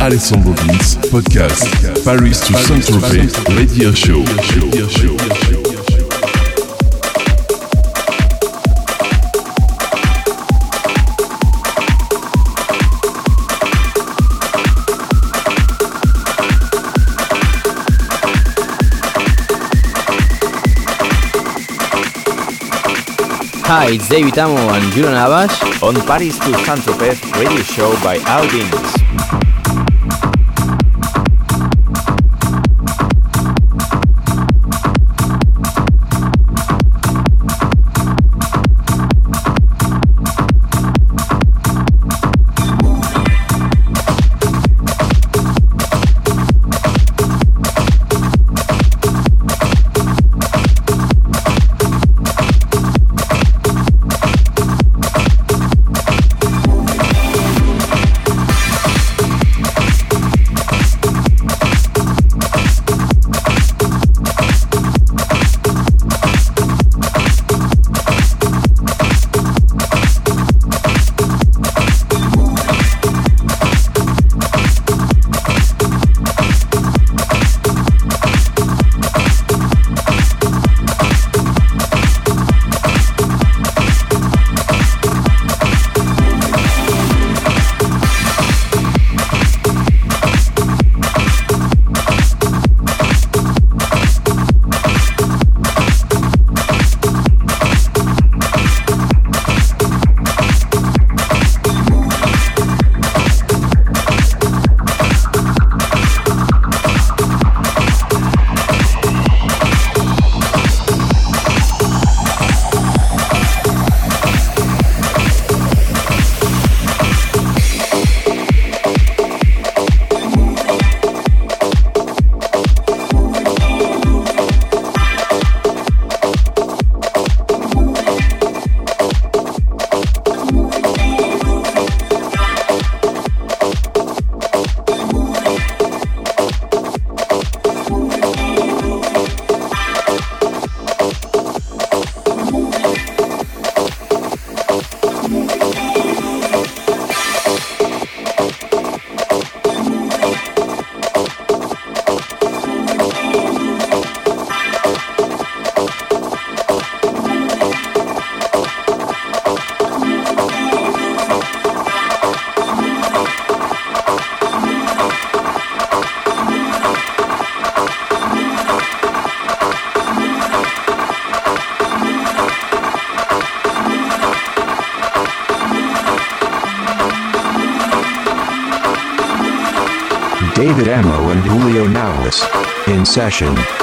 Alessandro Vince, podcast, Paris to Saint-Tropez, Radio Show. Radio Show. Hi, it's David Amo and Julio Navas on Paris to Saint-Tropez radio show by Al Vince. Session.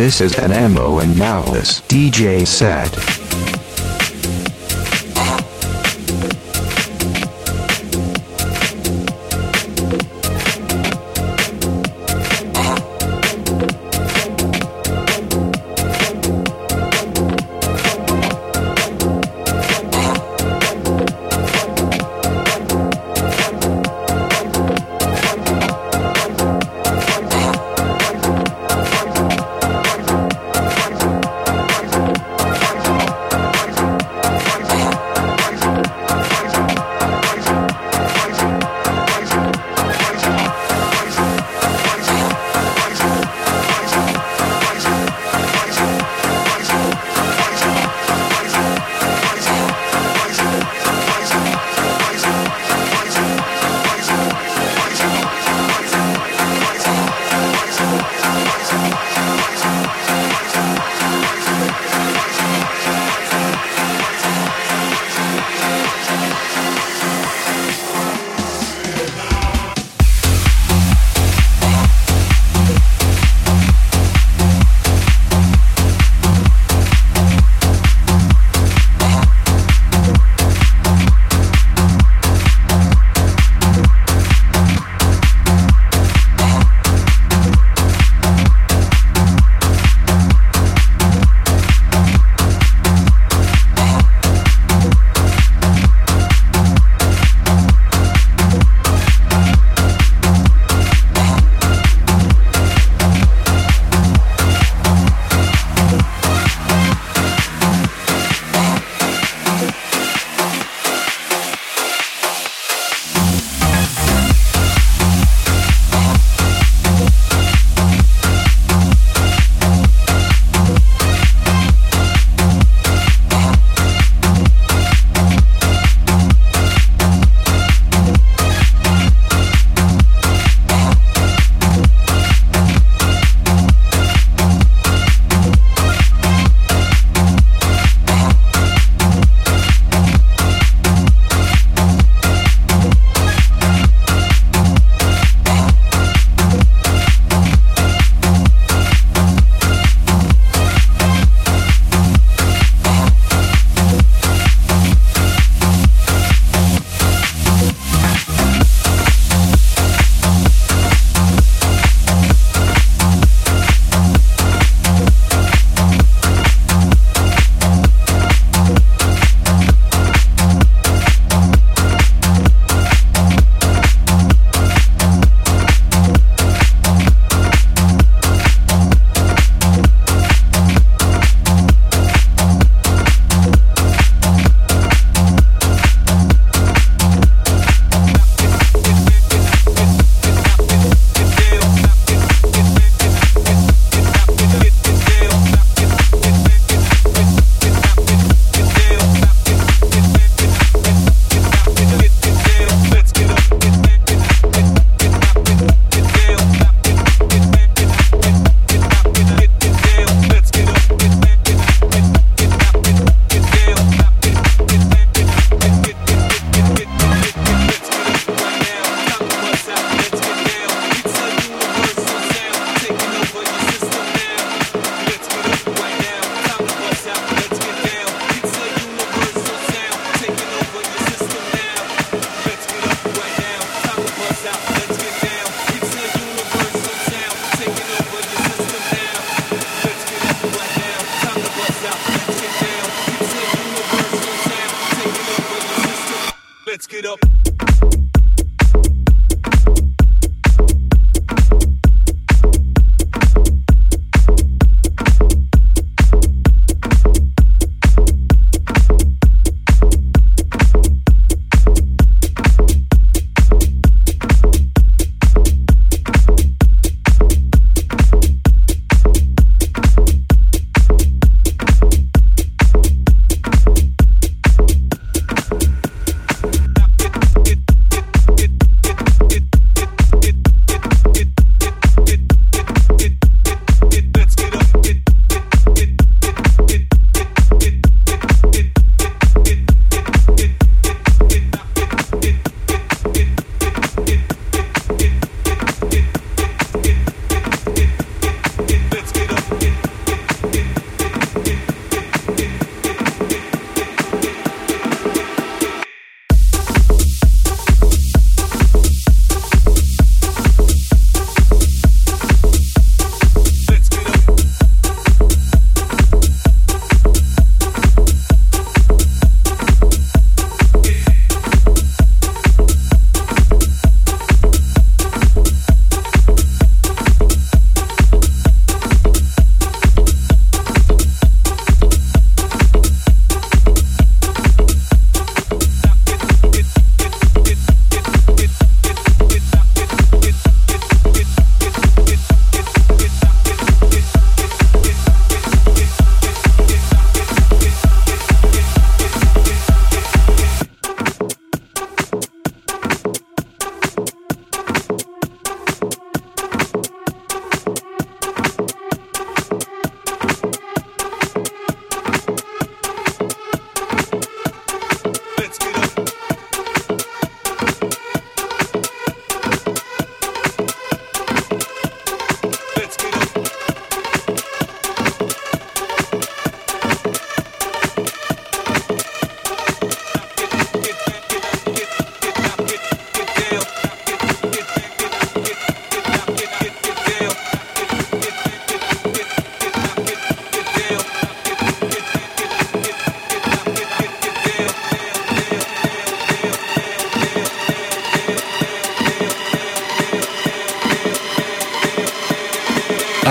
This is an Amo and Malice DJ set.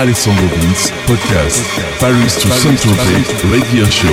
Alessandro Vince, podcast, Paris to Saint-Tropez, Radio Show.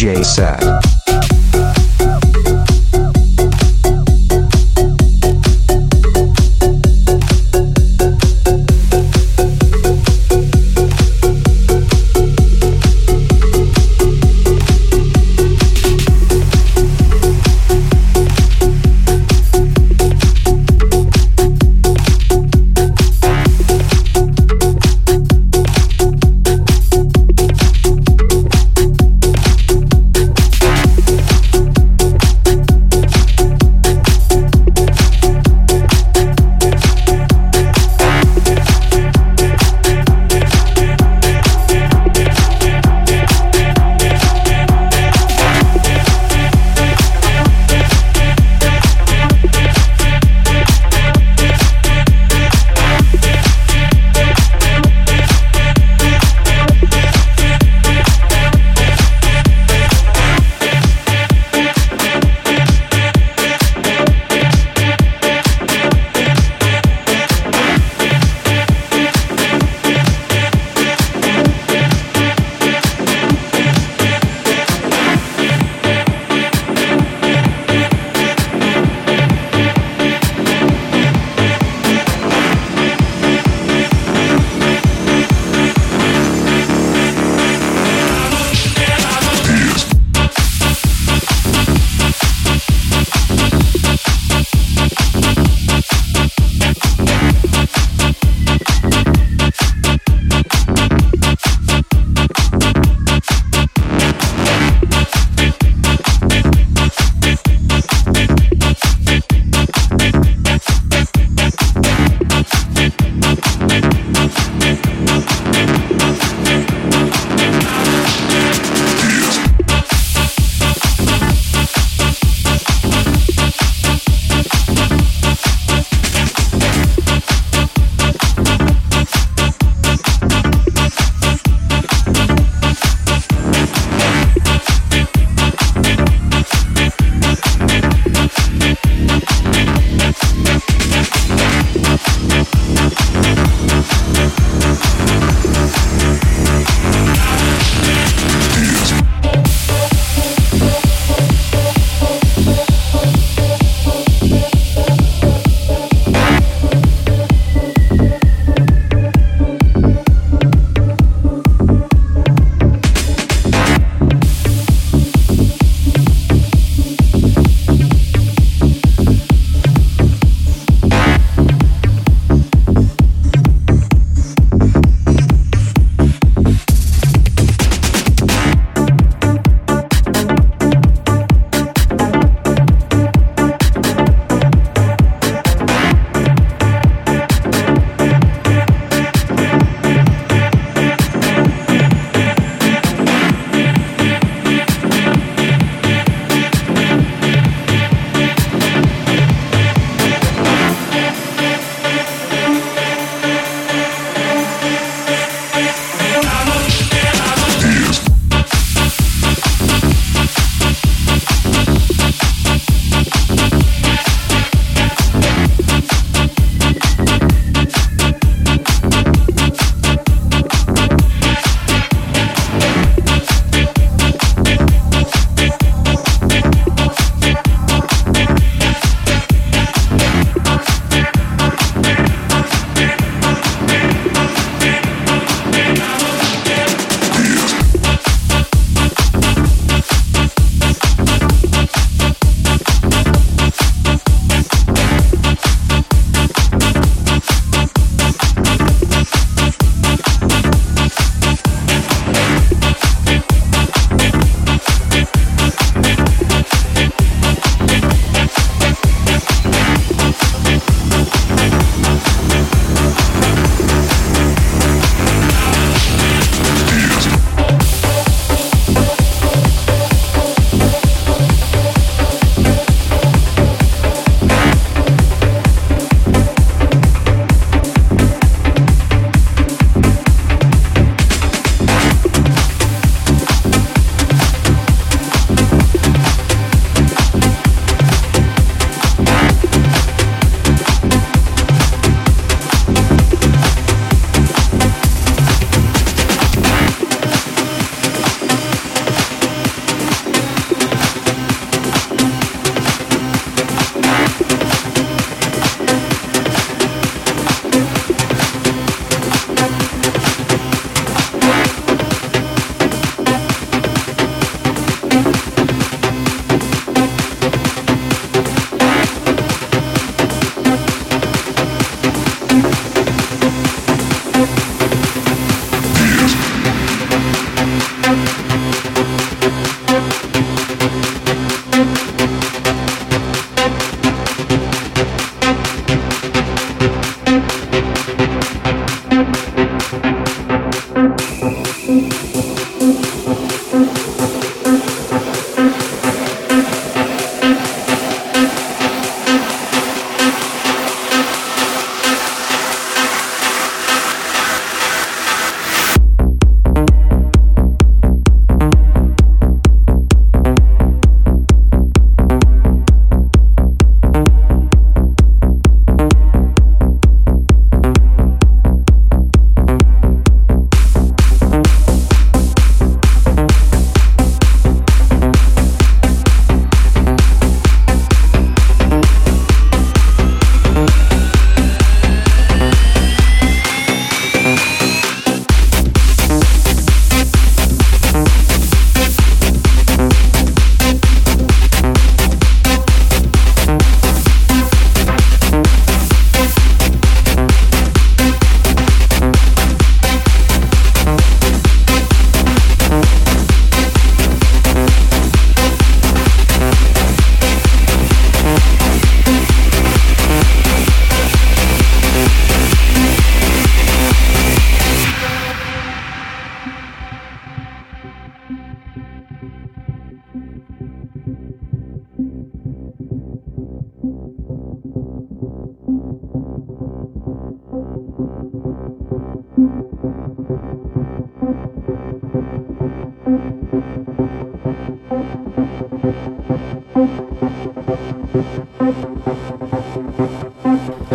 DJ set.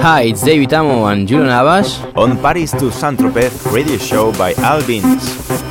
Hi, it's David Amo and Julio Navas. On Paris to Saint-Tropez radio show by Al Vince.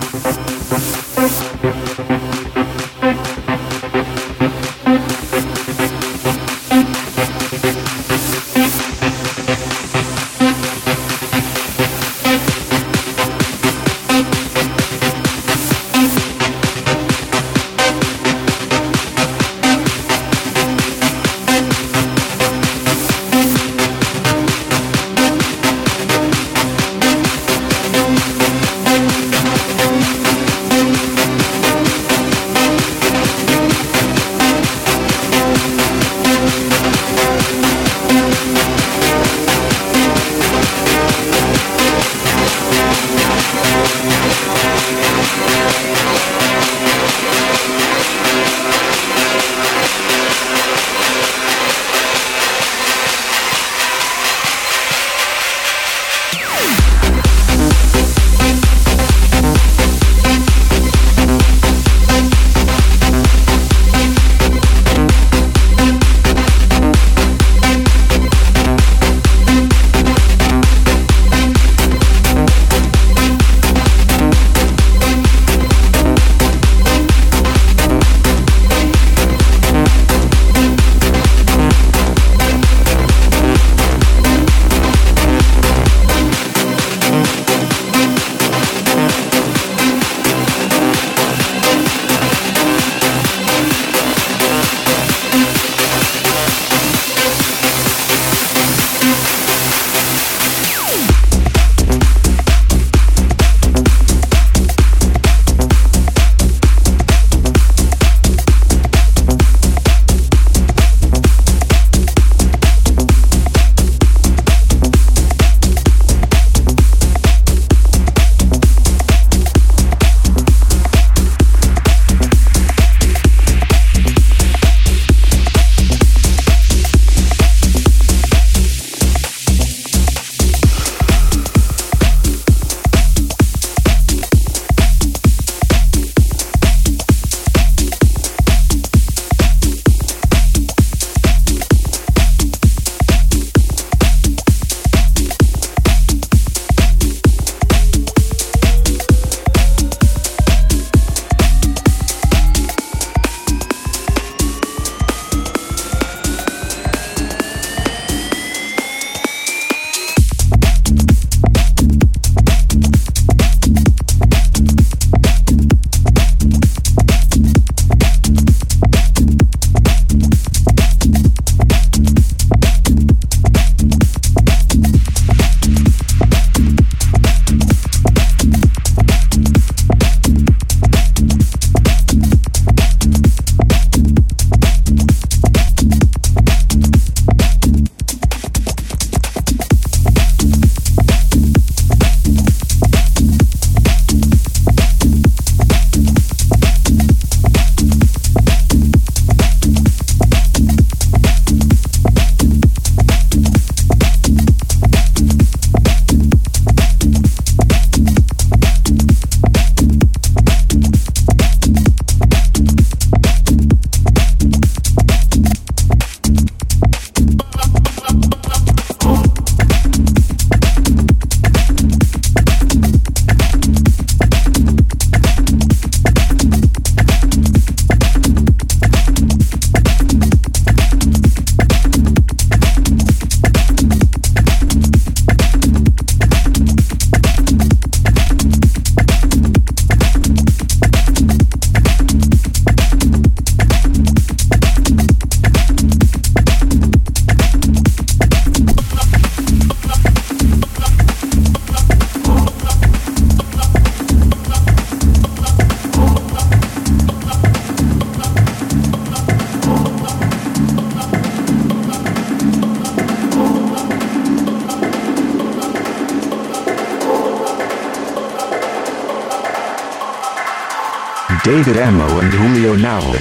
Julio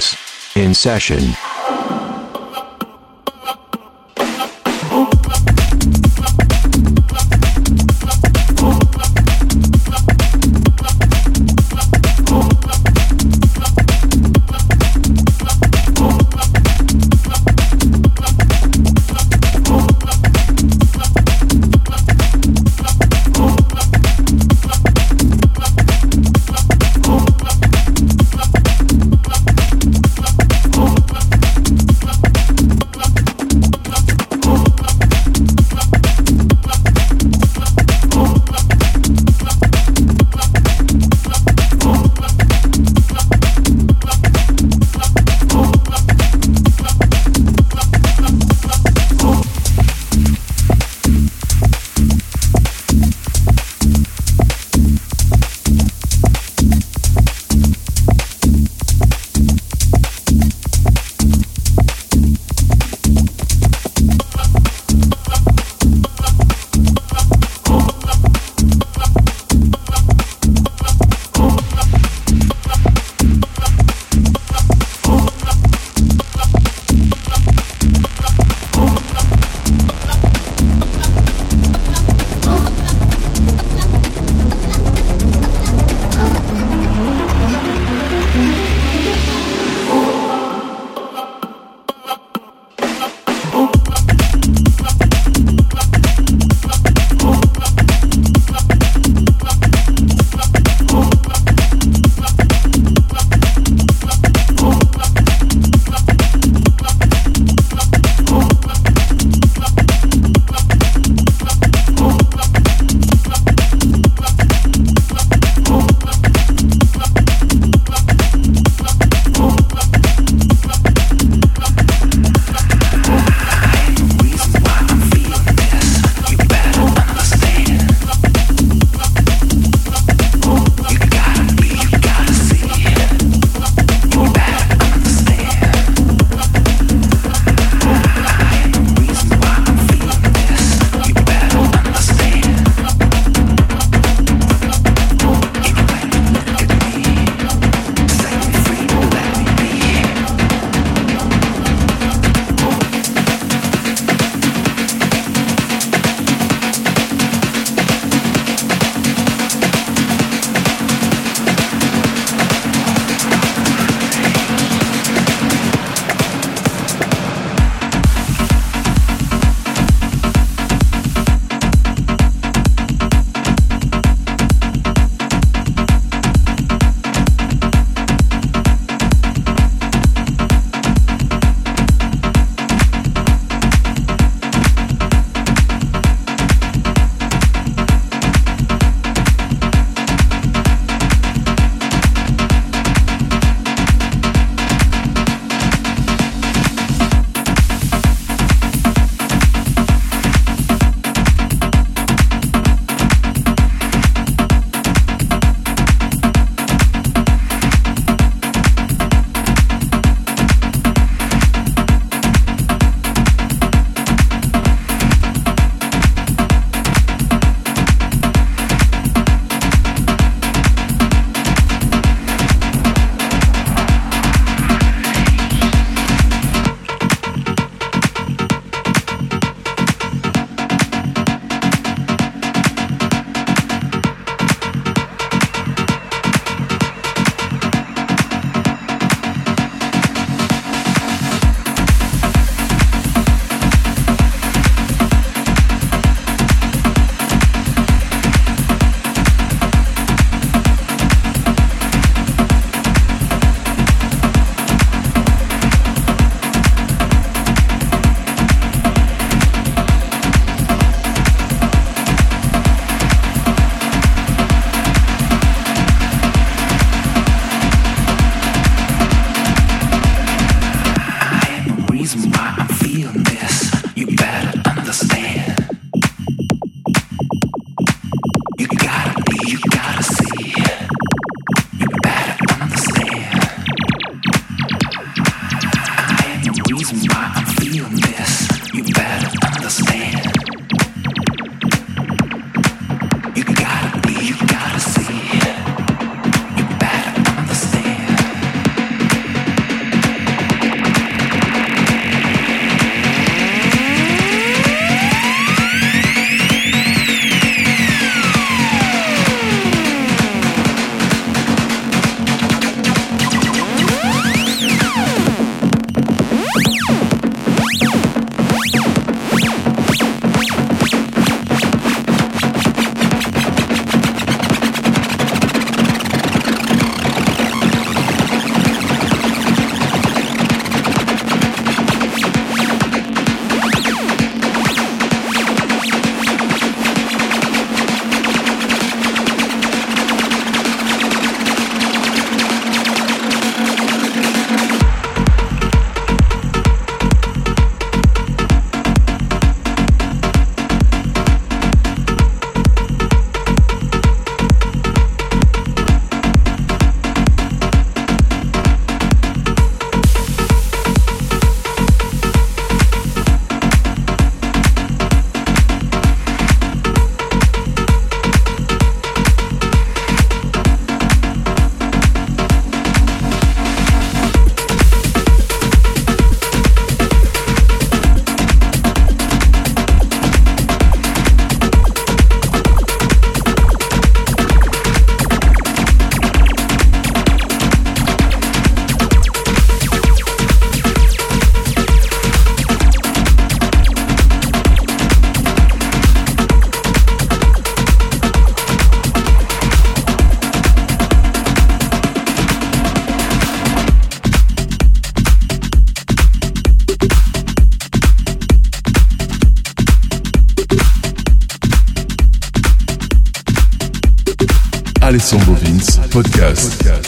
In session.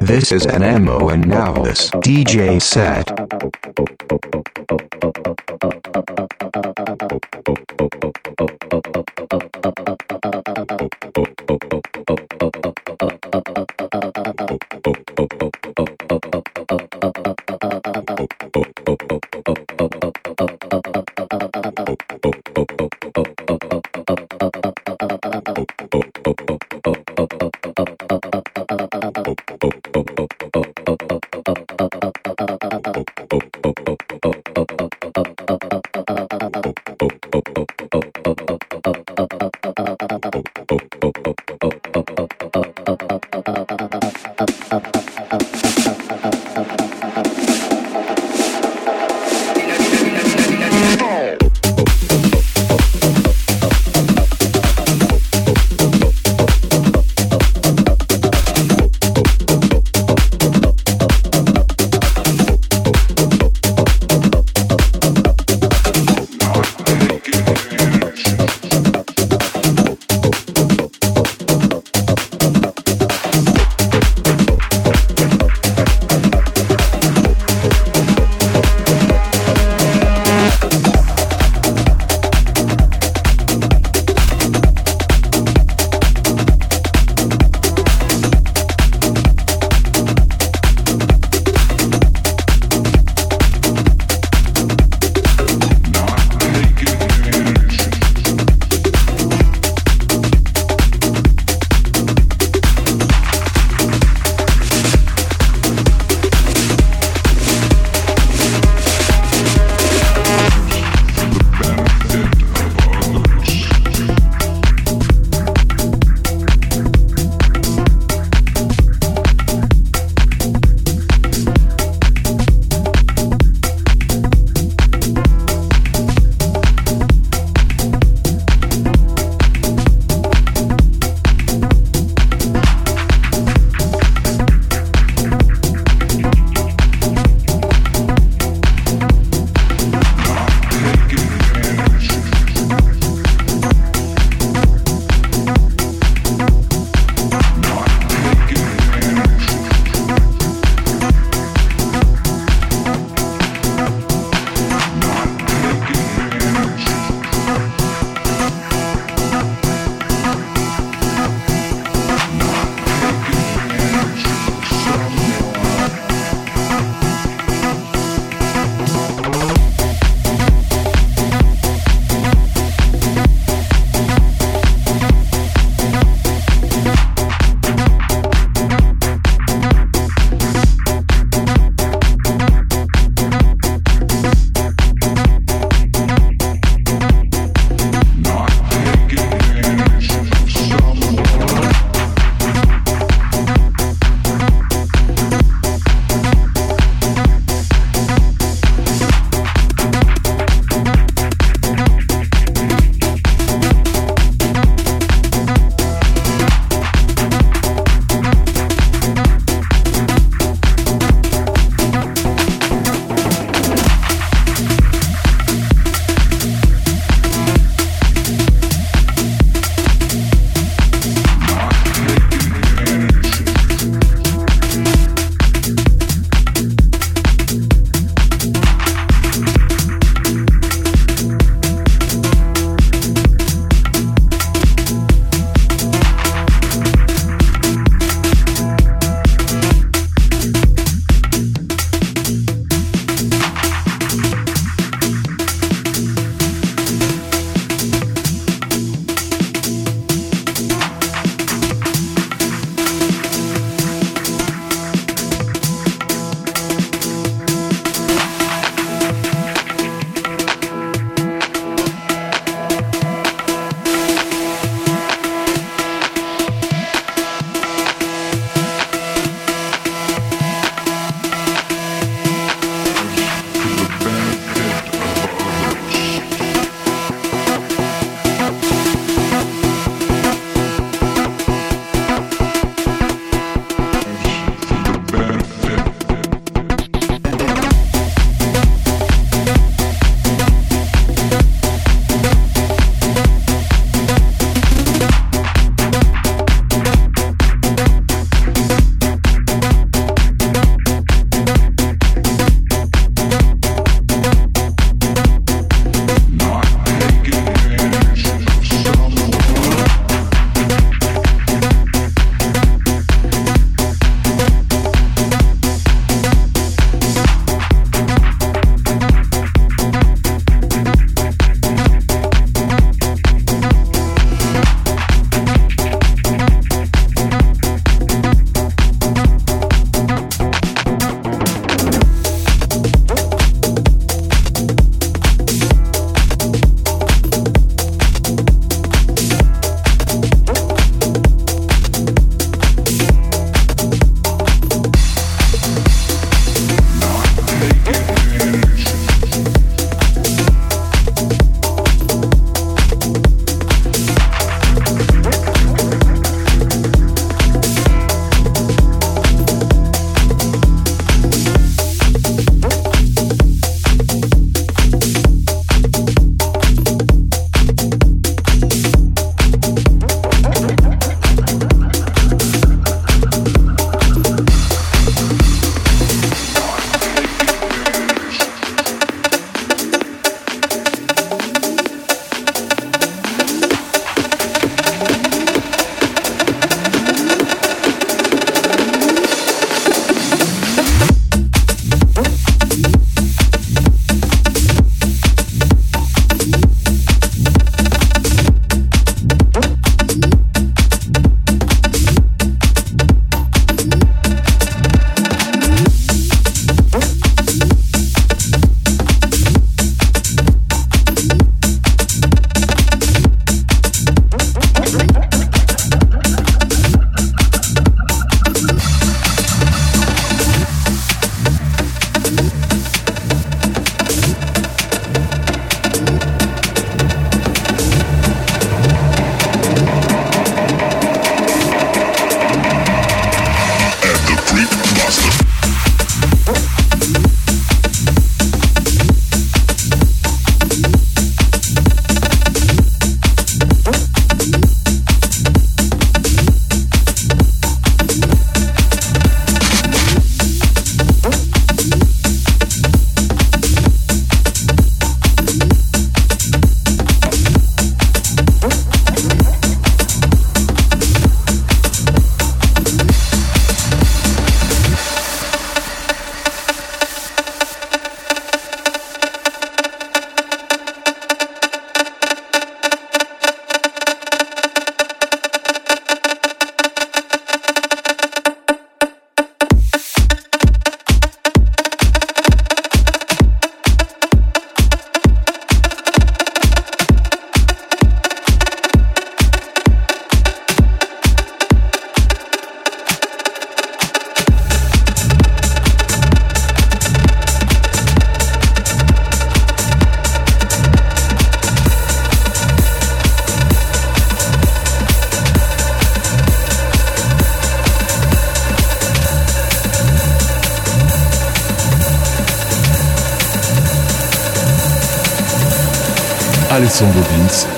This is an Amo and Navas DJ set.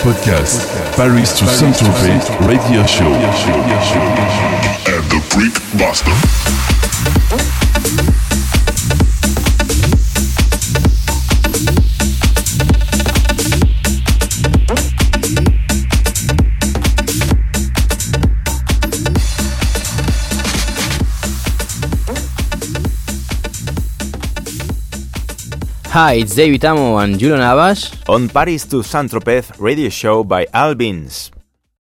Podcast, Paris to Saint-Tropez radio show. And the Freak Master. Hi, it's David Amo and Julio Navas. On Paris to Saint-Tropez radio show by Al Vince.